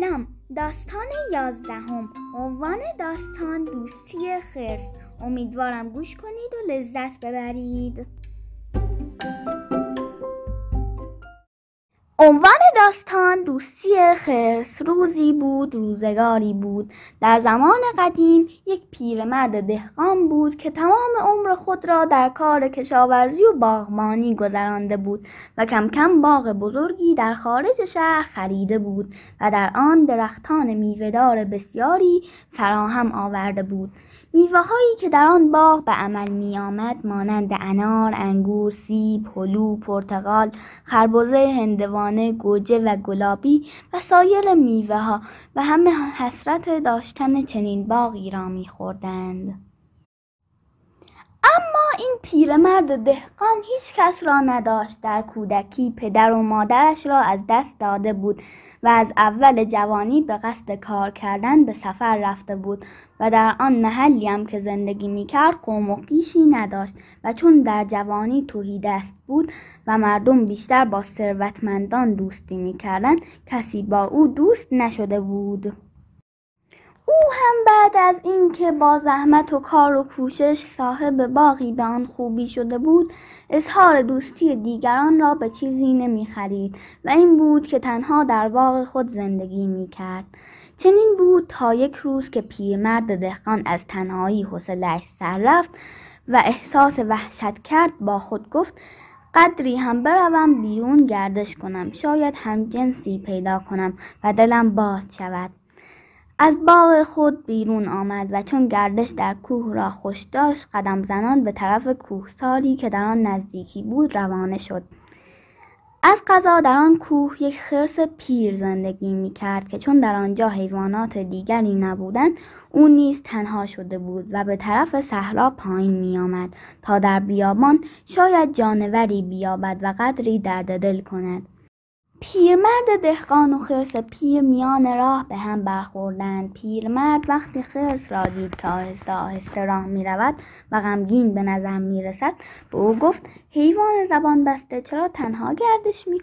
سلام داستان یازدهم عنوان داستان دوستی خرس. امیدوارم گوش کنید و لذت ببرید. عنوان داستان دوستی خرس روزی بود روزگاری بود. در زمان قدیم یک پیرمرد دهقان بود که تمام عمر خود را در کار کشاورزی و باغبانی گذرانده بود و کم کم باغ بزرگی در خارج شهر خریده بود و در آن درختان میوهدار بسیاری فراهم آورده بود. میوه هایی که در آن باغ به عمل می آمد مانند انار، انگور، سیب، هلو، پرتقال، خربزه هندوانه، گوجه و گلابی و سایر میوه ها و همه حسرت داشتن چنین باغی را می خوردند. پیرمرد دهقان هیچ کس را نداشت در کودکی پدر و مادرش را از دست داده بود و از اول جوانی به قصد کار کردن به سفر رفته بود و در آن محلی هم که زندگی می کرد قوم و قیشی نداشت و چون در جوانی توهی دست بود و مردم بیشتر با ثروتمندان دوستی می کردن کسی با او دوست نشده بود. هم بعد از اینکه با زحمت و کار و کوشش صاحب باغی به آن خوبی شده بود اظهار دوستی دیگران را به چیزی نمی خرید و این بود که تنها در باغ خود زندگی می کرد. چنین بود تا یک روز که پیرمرد دهقان از تنهایی حوصلهاش سر رفت و احساس وحشت کرد با خود گفت قدری هم بروم بیرون گردش کنم شاید هم جنسی پیدا کنم و دلم باز شود از باغ خود بیرون آمد و چون گردش در کوه را خوش داشت قدم زنان به طرف کوهساری که در آن نزدیکی بود روانه شد. از قضا در آن کوه یک خرس پیر زندگی می کرد که چون در آنجا حیوانات دیگری نبودند او نیز تنها شده بود و به طرف صحرا پایین می آمد تا در بیابان شاید جانوری بیابد و قدری درد دل کند. پیرمرد دهقان و خرس پیر میان راه به هم برخوردند. پیرمرد وقتی خرس را دید که آهسته آهسته راه می رود و غمگین به نظر می رسد به او گفت حیوان زبان بسته چرا تنها گردش می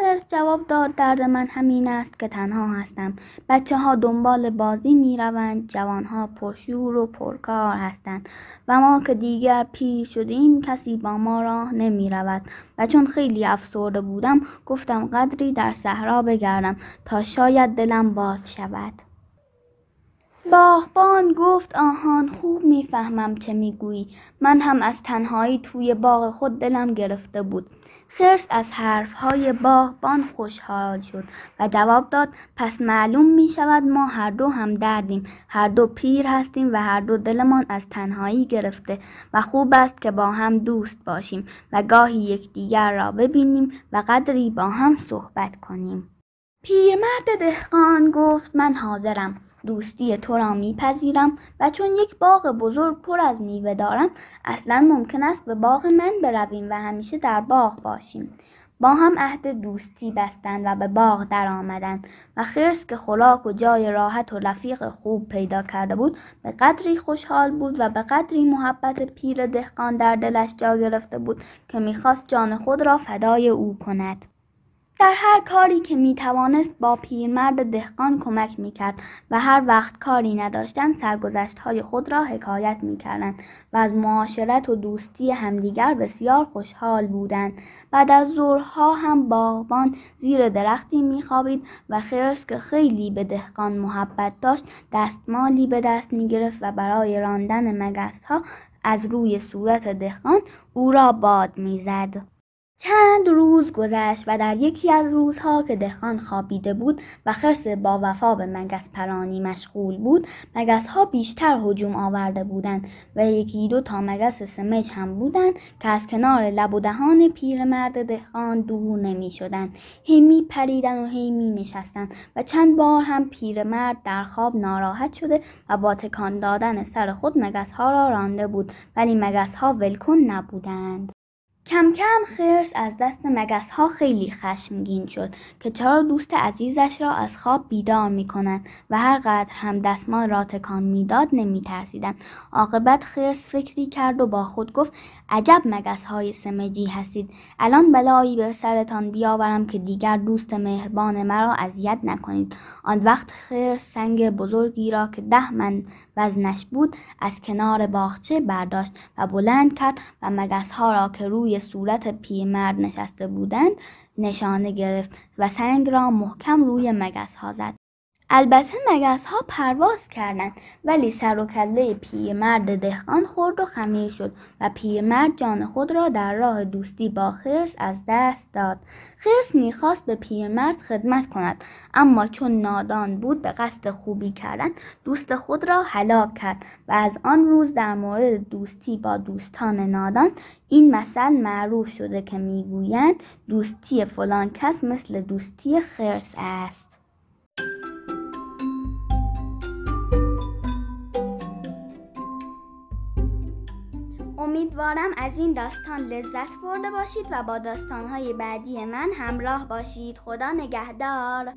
خرس جواب داد درد من همین است که تنها هستم. بچه ها دنبال بازی می روند جوان ها پرشور و پرکار هستند. و ما که دیگر پیر شدیم کسی با ما راه نمی رود و چون خیلی افسرده بودم گفتم قدری در صحرا بگردم تا شاید دلم باز شود. باغبان گفت آهان خوب می‌فهمم چه می‌گویی. من هم از تنهایی توی باغ خود دلم گرفته بود. خرس از حرفهای باغبان خوشحال شد و جواب داد پس معلوم می شود ما هر دو هم دردیم. هر دو پیر هستیم و هر دو دلمان از تنهایی گرفته و خوب است که با هم دوست باشیم و گاهی یکدیگر را ببینیم و قدری با هم صحبت کنیم. پیرمرد دهقان گفت من حاضرم. دوستی تو را میپذیرم و چون یک باغ بزرگ پر از میوه دارم اصلا ممکن است به باغ من برویم و همیشه در باغ باشیم. با هم عهد دوستی بستند و به باغ در آمدند و خرس که خوراک و جای راحت و رفیق خوب پیدا کرده بود به قدری خوشحال بود و به قدری محبت پیر دهقان در دلش جا گرفته بود که می‌خواست جان خود را فدای او کند. در هر کاری که می توانست با پیرمرد دهقان کمک می کرد و هر وقت کاری نداشتن سرگذشت های خود را حکایت می کردن و از معاشرت و دوستی همدیگر بسیار خوشحال بودند. بعد از ظهرها هم باغبان زیر درختی می خوابید و خرس که خیلی به دهقان محبت داشت دستمالی به دست می گرفت و برای راندن مگس ها از روی صورت دهقان او را باد می‌زد. چند روز گذشت و در یکی از روزها که دهقان خوابیده بود و خرس با وفا به مگس پرانی مشغول بود مگس ها بیشتر هجوم آورده بودند و یکی دو تا مگس سمج هم بودند که از کنار لب و دهان پیرمرد دهقان دور نمی شدند. هی پریدن و هی می نشستن و چند بار هم پیرمرد در خواب ناراحت شده و با تکان دادن سر خود مگس ها را رانده بود ولی مگس ها ولکن نبودند. کم کم خرس از دست مگس ها خیلی خشمگین شد که چرا دوست عزیزش را از خواب بیدار می کنند و هر قدر هم دستمال را تکان می‌داد نمی ترسیدن. عاقبت خرس فکری کرد و با خود گفت عجب مگس های سمجی هستید الان بلایی به سرتان بیاورم که دیگر دوست مهربان مرا اذیت نکنید آن وقت خرس سنگ بزرگی را که ده من وزنش بود از کنار باغچه برداشت و بلند کرد و مگس ها را که روی صورت پیرمرد نشسته بودند نشانه گرفت و سنگ را محکم روی مگس ها زد البته مگس ها پرواز کردند ولی سر و کله پیرمرد دهقان خورد و خمیر شد و پیرمرد جان خود را در راه دوستی با خرس از دست داد. خرس می‌خواست به پیرمرد خدمت کند اما چون نادان بود به قصد خوبی کردن دوست خود را هلاک کرد و از آن روز در مورد دوستی با دوستان نادان این مثل معروف شده که می‌گویند دوستی فلان کس مثل دوستی خرس است. امیدوارم از این داستان لذت برده باشید و با داستانهای بعدی من همراه باشید. خدا نگهدار.